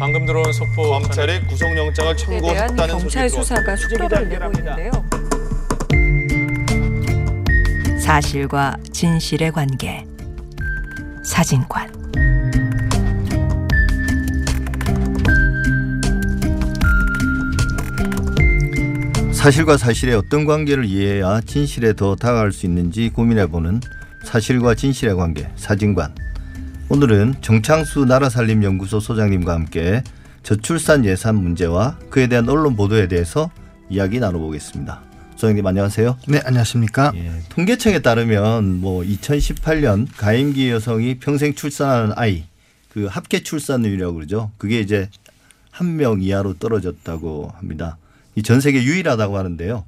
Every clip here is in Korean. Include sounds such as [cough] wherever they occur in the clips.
방금 들어온 속보 검찰이 구속영장을 청구했다는 경찰 소식이 수사가 속도를 내고 있는데요. 사실과 진실의 관계. 사진관. 사실과 사실의 어떤 관계를 이해해야 진실에 더 다가갈 수 있는지 고민해보는 사실과 진실의 관계 사진관 오늘은 정창수 나라살림연구소 소장님과 함께 저출산 예산 문제와 그에 대한 언론 보도에 대해서 이야기 나눠보겠습니다. 소장님 안녕하세요. 네, 안녕하십니까? 예, 통계청에 따르면 뭐 2018년 가임기 여성이 평생 출산하는 아이 그 합계 출산율이라고 그러죠. 그게 이제 한 명 이하로 떨어졌다고 합니다. 이 전 세계 유일하다고 하는데요.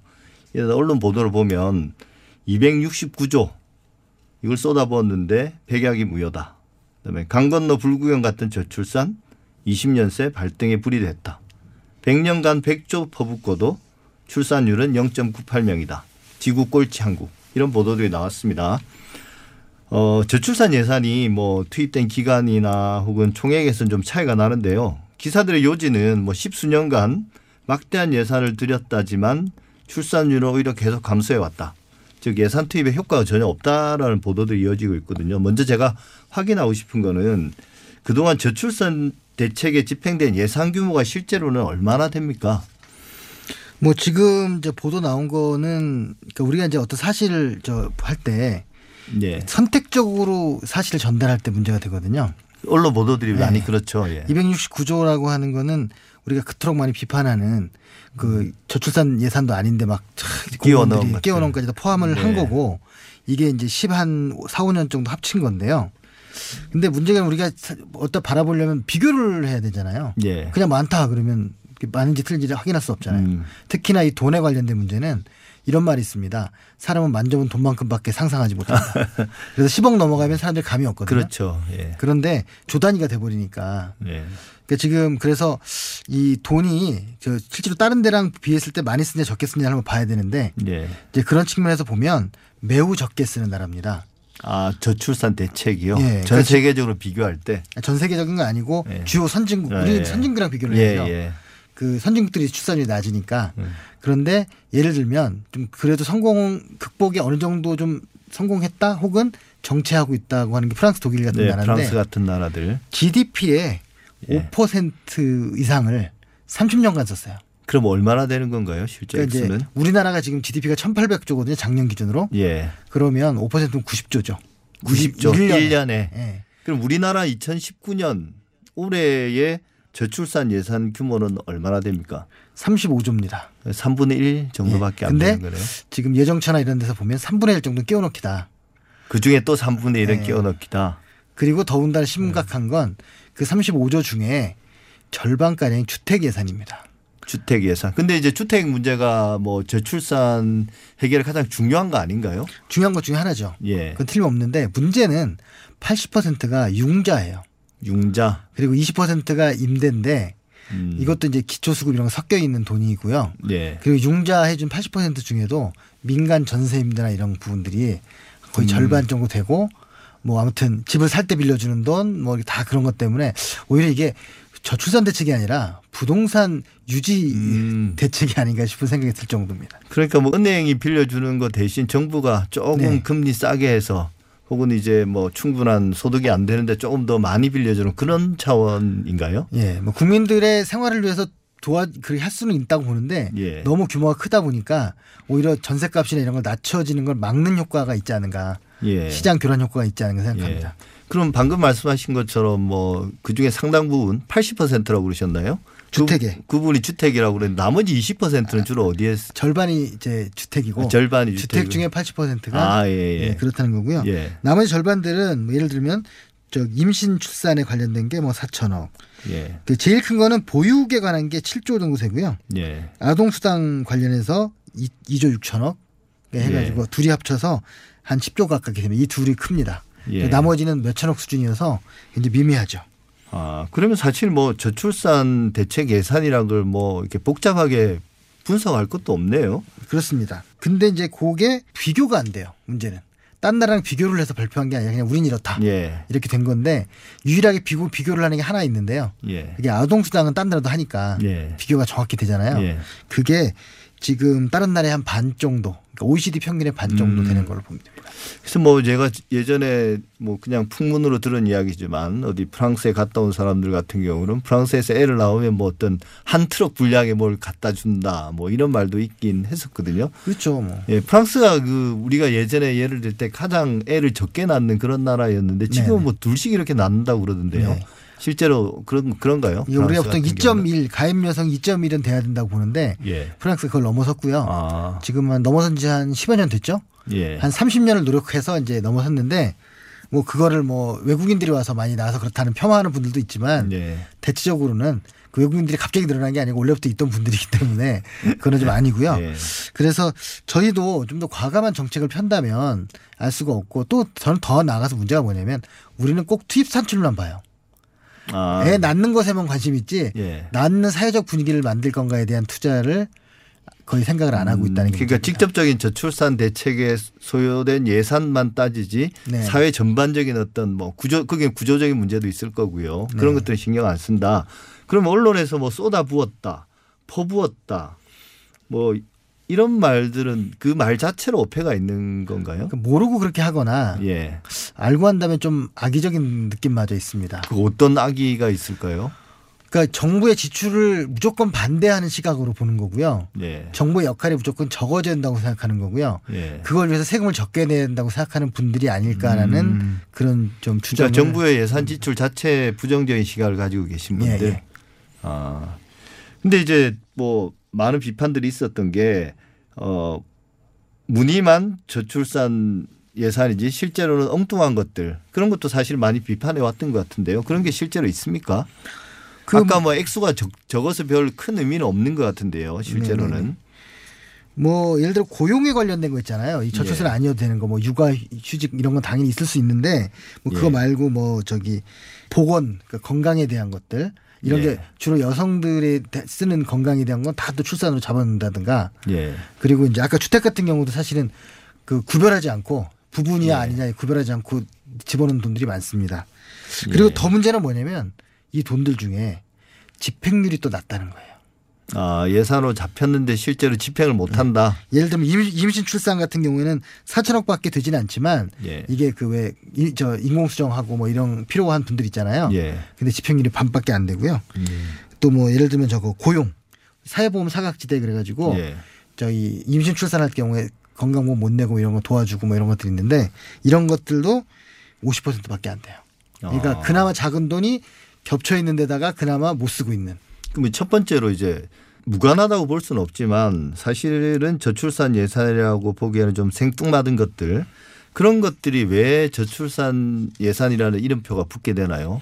언론 보도를 보면 269조 이걸 쏟아부었는데 백약이 무효다. 그다음에 강 건너 불구경 같은 저출산 20년 새 발등에 불이 됐다. 100년간 100조 퍼붓고도 출산율은 0.98명이다. 지구 꼴찌 한국. 이런 보도들이 나왔습니다. 어, 저출산 예산이 뭐 투입된 기간이나 혹은 총액에서는 좀 차이가 나는데요. 기사들의 요지는 뭐 십수년간 막대한 예산을 들였다지만 출산율은 오히려 계속 감소해 왔다. 즉 예산 투입에 효과가 전혀 없다라는 보도들이 이어지고 있거든요. 먼저 제가 확인하고 싶은 거는 그동안 저출산 대책에 집행된 예산 규모가 실제로는 얼마나 됩니까? 뭐 지금 이제 보도 나온 거는 그러니까 우리가 이제 어떤 사실을 저 할때 예. 선택적으로 사실을 전달할 때 문제가 되거든요. 언론 보도들이 네. 많이 그렇죠. 예. 269조라고 하는 거는 우리가 그토록 많이 비판하는 그 저출산 예산도 아닌데 막 끼워넣은. 끼워넣은까지 다 포함을 한 네. 거고 이게 이제 10한 4, 5년 정도 합친 건데요. 근데 문제가 우리가 어디다 바라보려면 비교를 해야 되잖아요. 예. 그냥 많다 그러면 많은지 틀린지 확인할 수 없잖아요. 음. 특히나 이 돈에 관련된 문제는 이런 말이 있습니다. 사람은 만져본 돈만큼밖에 상상하지 못한다. 그래서 10억 넘어가면 사람들이 감이 없거든요. 그렇죠. 예. 그런데 조 단위가 돼버리니까 예. 그러니까 지금 그래서 이 돈이 저 실제로 다른 데랑 비했을 때 많이 쓰냐 적게 쓰냐 한번 봐야 되는데 예. 이제 그런 측면에서 보면 매우 적게 쓰는 나라입니다. 아 저출산 대책이요. 예, 전 그러니까 세계적으로 비교할 때. 전 세계적인 건 아니고 예. 주요 선진국 예, 우리 예. 선진국이랑 비교를 예, 해요. 예. 그 선진국들이 출산율이 낮으니까 음. 그런데 예를 들면 좀 그래도 성공 극복에 어느 정도 좀 성공했다 혹은 정체하고 있다고 하는 게 프랑스 독일 같은 네, 나라인데 프랑스 같은 나라들. GDP의 예. 5% 이상을 30년간 썼어요. 그럼 얼마나 되는 건가요, 실제 그러니까 액수는? 우리나라가 지금 GDP가 1,800조거든요. 작년 기준으로. 예. 그러면 5%는 90조죠. 90조 1년에. 1년에. 예. 그럼 우리나라 2019년 올해의 저출산 예산 규모는 얼마나 됩니까? 35조입니다. 3분의 1 정도밖에 예. 안 되는 거네요. 지금 예정처나 이런 데서 보면 3분의 1 정도 끼워넣기다. 그 중에 또 3분의 1은 예. 끼워 넣기다. 그리고 더군다나 심각한 건 그 35조 중에 절반가량이 주택 예산입니다. 주택 예산. 근데 이제 주택 문제가 뭐 저출산 해결에 가장 중요한 거 아닌가요? 중요한 것 중에 하나죠. 예. 그건 틀림없는데 문제는 80%가 융자예요. 융자. 그리고 20%가 임대인데 음. 이것도 이제 기초수급 이런 거 섞여 있는 돈이고요. 예. 그리고 융자 해준 80% 중에도 민간 전세 임대나 이런 부분들이 거의 음. 절반 정도 되고 뭐 아무튼 집을 살 때 빌려주는 돈 뭐 다 그런 것 때문에 오히려 이게 저출산 대책이 아니라 부동산 유지 음. 대책이 아닌가 싶은 생각이 들 정도입니다. 그러니까 뭐 은행이 빌려주는 거 대신 정부가 조금 네. 금리 싸게 해서 혹은 이제 뭐 충분한 소득이 안 되는데 조금 더 많이 빌려주는 그런 차원인가요? 예, 뭐 국민들의 생활을 위해서 도와 그렇게 할 수는 있다고 보는데 예. 너무 규모가 크다 보니까 오히려 전세값이나 이런 걸 낮춰지는 걸 막는 효과가 있지 않은가 예. 시장 교란 효과가 있지 않은가 생각합니다. 예. 그럼 방금 말씀하신 것처럼 뭐 그중에 상당 부분 80%라고 그러셨나요? 주택에. 그, 그분이 주택이라고 그랬는데 나머지 20%는 주로 어디에 쓰- 절반이 이제 주택이고 아, 절반이 주택 주택이고. 중에 80%가 아, 예, 예. 예, 그렇다는 거고요. 예. 나머지 절반들은 뭐 예를 들면 저 임신 출산에 관련된 게 뭐 4천억. 예. 그 제일 큰 거는 보육에 관한 게 7조 정도 되고요. 예. 아동 수당 관련해서 2, 2조 6천억 해 가지고 둘이 합쳐서 한 10조 가깝게 되면 이 둘이 큽니다. 예. 나머지는 몇 천억 수준이어서 이제 미미하죠. 아, 그러면 사실 뭐 저출산 대책 예산이란 걸 뭐 이렇게 복잡하게 분석할 것도 없네요. 그렇습니다. 근데 이제 그게 비교가 안 돼요. 문제는 딴 나라랑 비교를 해서 발표한 게 아니라 그냥 우린 이렇다. 예. 이렇게 된 건데 유일하게 비교 비교를 하는 게 하나 있는데요. 예. 그게 아동 수당은 딴 나라도 하니까 예. 비교가 정확히 되잖아요. 예. 그게 지금 다른 나라의 한 반 정도, 그러니까 OECD 평균의 반 정도 음. 되는 걸로 봅니다. 그래서 뭐 제가 예전에 뭐 그냥 풍문으로 들은 이야기지만 어디 프랑스에 갔다 온 사람들 같은 경우는 프랑스에서 애를 낳으면 뭐 어떤 한 트럭 분량의 뭘 갖다 준다 뭐 이런 말도 있긴 했었거든요. 그렇죠. 뭐. 예, 프랑스가 그 우리가 예전에 예를 들 때 가장 애를 적게 낳는 그런 나라였는데 지금은 네네. 뭐 둘씩 이렇게 낳는다고 그러던데요. 네. 실제로 그런 그런가요? 이게 우리가 보통 같은 경우는? 2.1 가임 여성 2.1은 돼야 된다고 보는데 예. 프랑스 그걸 넘어섰고요. 아. 지금은 넘어선 지 한 10여 년 됐죠. 예. 한 30년을 노력해서 이제 넘어섰는데 뭐 그거를 뭐 외국인들이 와서 많이 나와서 그렇다는 폄하하는 분들도 있지만 예. 대체적으로는 그 외국인들이 갑자기 늘어난 게 아니고 원래부터 있던 분들이기 때문에 그건 좀 아니고요. 예. 그래서 저희도 좀 더 과감한 정책을 편다면 알 수가 없고 또 저는 더 나아가서 문제가 뭐냐면 우리는 꼭 투입 산출만 봐요. 아. 애 낳는 것에만 관심 있지 예. 낳는 사회적 분위기를 만들 건가에 대한 투자를 거의 생각을 안 하고 있다는 게 그러니까 문제입니다. 직접적인 저출산 대책에 소요된 예산만 따지지 네. 사회 전반적인 어떤 뭐 구조 그게 구조적인 문제도 있을 거고요. 네. 그런 것들은 신경 안 쓴다. 그럼 언론에서 뭐 쏟아 부었다, 퍼부었다, 뭐 이런 말들은 그 말 자체로 어폐가 있는 건가요? 그러니까 모르고 그렇게 하거나 예. 알고 한다면 좀 악의적인 느낌마저 있습니다. 그 어떤 악의가 있을까요? 그러니까 정부의 지출을 무조건 반대하는 시각으로 보는 거고요. 예. 정부의 역할이 무조건 적어져야 된다고 생각하는 거고요. 예. 그걸 위해서 세금을 적게 내야 된다고 생각하는 분들이 아닐까라는 음. 그런 좀 추정을 그러니까 정부의 예산 지출 자체 부정적인 시각을 가지고 계신 예, 분들. 예. 아. 근데 이제 뭐 많은 비판들이 있었던 게 어, 무늬만 저출산 예산이지 실제로는 엉뚱한 것들 그런 것도 사실 많이 비판해 왔던 것 같은데요. 그런 게 실제로 있습니까? 그 아까 뭐 액수가 적, 적어서 별 큰 의미는 없는 것 같은데요. 실제로는. 네네네. 뭐 예를 들어 고용에 관련된 거 있잖아요. 이 저출산 예. 아니어도 되는 거 뭐 육아 휴직 이런 건 당연히 있을 수 있는데 뭐 그거 예. 말고 뭐 저기 보건 그 건강에 대한 것들 이런 예. 게 주로 여성들이 대- 쓰는 건강에 대한 건 다 또 출산으로 잡아놓는다든가 예. 그리고 이제 아까 주택 같은 경우도 사실은 그 구별하지 않고 부분이야 예. 아니냐 구별하지 않고 집어넣는 돈들이 많습니다. 그리고 예. 더 문제는 뭐냐면 이 돈들 중에 집행률이 또 낮다는 거예요. 아, 예산으로 잡혔는데 실제로 집행을 못 한다. 예를 들면 임- 임신 출산 같은 경우에는 4천억밖에 되지는 않지만 예. 이게 그 왜 저 인공수정하고 뭐 이런 필요한 분들 있잖아요. 예. 근데 집행률이 반밖에 안 되고요. 음. 또뭐 예를 들면 저거 고용 사회보험 사각지대 그래가지고 예. 저희 임신 출산할 경우에 건강보험 못 내고 이런 거 도와주고 뭐 이런 것들이 있는데 이런 것들도 50%밖에 안 돼요. 그러니까 아. 그나마 작은 돈이 겹쳐 있는 데다가 그나마 못 쓰고 있는. 그럼 첫 번째로 이제 무관하다고 볼 수는 없지만 사실은 저출산 예산이라고 보기에는 좀 생뚱맞은 것들 그런 것들이 왜 저출산 예산이라는 이름표가 붙게 되나요?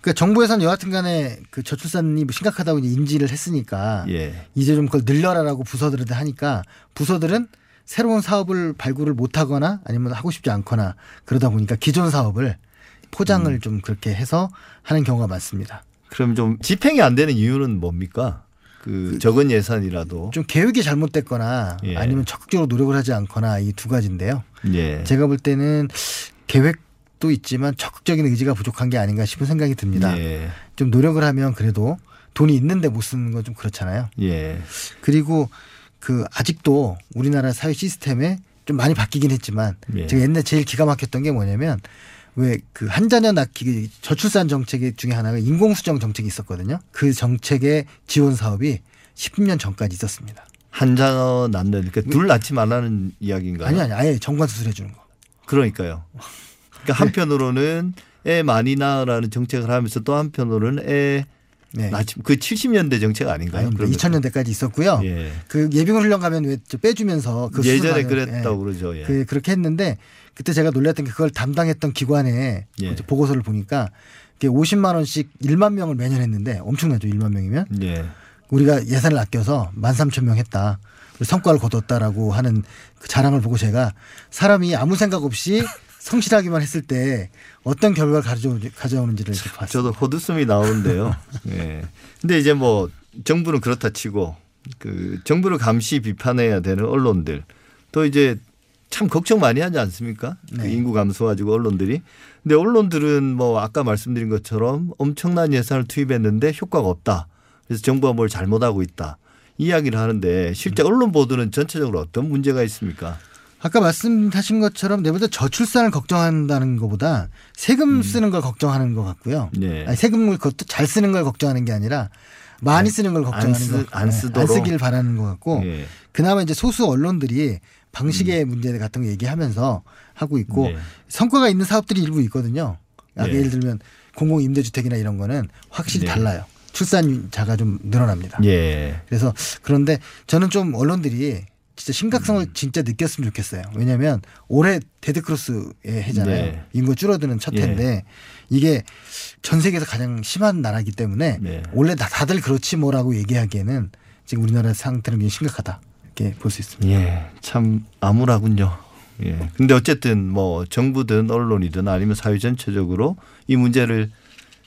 그러니까 정부에서는 여하튼 간에 그 저출산이 심각하다고 이제 인지를 했으니까 예. 이제 좀 그걸 늘려라라고 부서들한테 하니까 부서들은 새로운 사업을 발굴을 못하거나 아니면 하고 싶지 않거나 그러다 보니까 기존 사업을 포장을 음. 좀 그렇게 해서 하는 경우가 많습니다. 그럼 좀 집행이 안 되는 이유는 뭡니까? 그 적은 예산이라도. 좀 계획이 잘못됐거나 예. 아니면 적극적으로 노력을 하지 않거나 이 두 가지인데요. 예. 제가 볼 때는 계획도 있지만 적극적인 의지가 부족한 게 아닌가 싶은 생각이 듭니다. 예. 좀 노력을 하면 그래도 돈이 있는데 못 쓰는 건 좀 그렇잖아요. 예. 그리고 그 아직도 우리나라 사회 시스템에 좀 많이 바뀌긴 했지만 예. 제가 옛날 제일 기가 막혔던 게 뭐냐면 왜 그 한자녀 낳기 저출산 정책 중에 하나가 인공수정 정책이 있었거든요. 그 정책의 지원 사업이 10년 전까지 있었습니다. 한자어 낳는 그러니까 둘 낳지 말라는 이야기인가요? 아니 아니 아예 정관 수술해 주는 거. 그러니까요. 그러니까 한편으로는 애 많이 낳으라는 정책을 하면서 또 한편으로는 애 네. 그 70년대 정책 아닌가요? 아닙니다. 그런 2000년대까지 있었고요. 예. 그 예비군 훈련 가면 왜저 빼주면서 그 예전에 그랬다고 예. 그러죠. 예. 그 그렇게 했는데 그때 제가 놀랐던 게 그걸 담당했던 기관에 예. 그 보고서를 보니까 그게 50만 원씩 1만 명을 매년 했는데 엄청나죠. 1만 명이면 예. 우리가 예산을 아껴서 13,000명 했다. 그리고 성과를 거뒀다라고 하는 그 자랑을 보고 제가 사람이 아무 생각 없이 성실하기만 했을 때 어떤 결과를 가져오, 가져오는지를 봤어요. 저도 헛웃음이 나오는데요. [laughs] 예. 근데 이제 뭐 정부는 그렇다 치고 그 정부를 감시 비판해야 되는 언론들 또 이제 참 걱정 많이 하지 않습니까? 그 네. 인구 감소 가지고 언론들이. 근데 언론들은 뭐 아까 말씀드린 것처럼 엄청난 예산을 투입했는데 효과가 없다. 그래서 정부가 뭘 잘못하고 있다. 이야기를 하는데 실제 언론 보도는 전체적으로 어떤 문제가 있습니까? 아까 말씀하신 것처럼 내보다 저출산을 걱정한다는 것보다 세금 쓰는 걸 걱정하는 것 같고요. 음. 네. 아니, 세금을 그것도 잘 쓰는 걸 걱정하는 게 아니라 많이 쓰는 걸 걱정하는 쓰- 거, 안 네, 쓰도록. 쓰길 바라는 것 같고 예. 그나마 이제 소수 언론들이 방식의 문제 같은 거 얘기하면서 하고 있고 네. 성과가 있는 사업들이 일부 있거든요. 아, 네. 예를 들면 공공 임대주택이나 이런 거는 확실히 네. 달라요. 출산자가 좀 늘어납니다. 예. 그래서 그런데 저는 좀 언론들이 진짜 심각성을 음. 진짜 느꼈으면 좋겠어요. 왜냐하면 올해 데드크로스의 해잖아요. 네. 인구 줄어드는 첫 예. 해인데 이게 전 세계에서 가장 심한 나라이기 때문에 네. 원래 다 다들 그렇지 뭐라고 얘기하기에는 지금 우리나라 상태는 굉장히 심각하다 이렇게 볼 수 있습니다. 예. 참 암울하군요. 예. 근데 어쨌든 뭐 정부든 언론이든 아니면 사회 전체적으로 이 문제를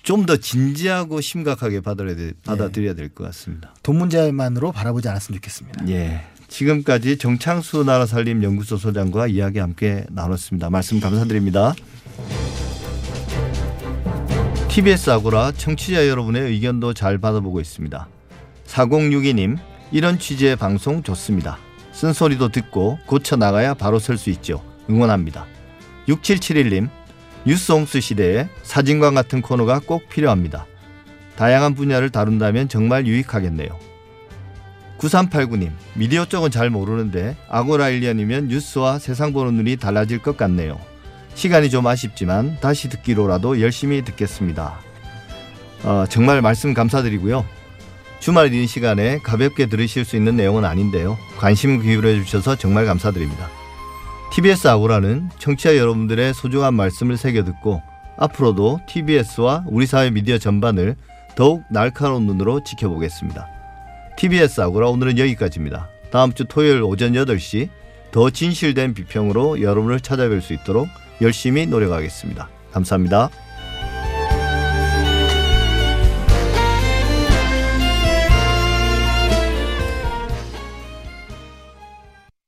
좀더 진지하고 심각하게 받아들여야, 돼- 받아들여야 될 것 같습니다. 돈 문제만으로 바라보지 않았으면 좋겠습니다. 예. 지금까지 정창수 나라살림 연구소 소장과 이야기 함께 나눴습니다. 말씀 감사드립니다. TBS 아고라 청취자 여러분의 의견도 잘 받아보고 있습니다. 4062님, 이런 취지의 방송 좋습니다. 쓴소리도 듣고 고쳐 나가야 바로 설 수 있죠. 응원합니다. 6771님, 뉴스 홈스 시대에 사진관 같은 코너가 꼭 필요합니다. 다양한 분야를 다룬다면 정말 유익하겠네요. 9389님 미디어 쪽은 잘 모르는데 아고라 1년이면 뉴스와 세상 보는 눈이 달라질 것 같네요. 시간이 좀 아쉽지만 다시 듣기로라도 열심히 듣겠습니다. 어, 정말 말씀 감사드리고요. 주말 인 시간에 가볍게 들으실 수 있는 내용은 아닌데요. 관심 기울여 주셔서 정말 감사드립니다. TBS 아고라는 청취자 여러분들의 소중한 말씀을 새겨 듣고 앞으로도 TBS와 우리 사회 미디어 전반을 더욱 날카로운 눈으로 지켜보겠습니다. TBS 아고라 오늘은 여기까지입니다. 다음 주 토요일 오전 8시 더 진실된 비평으로 여러분을 찾아뵐 수 있도록 열심히 노력하겠습니다. 감사합니다.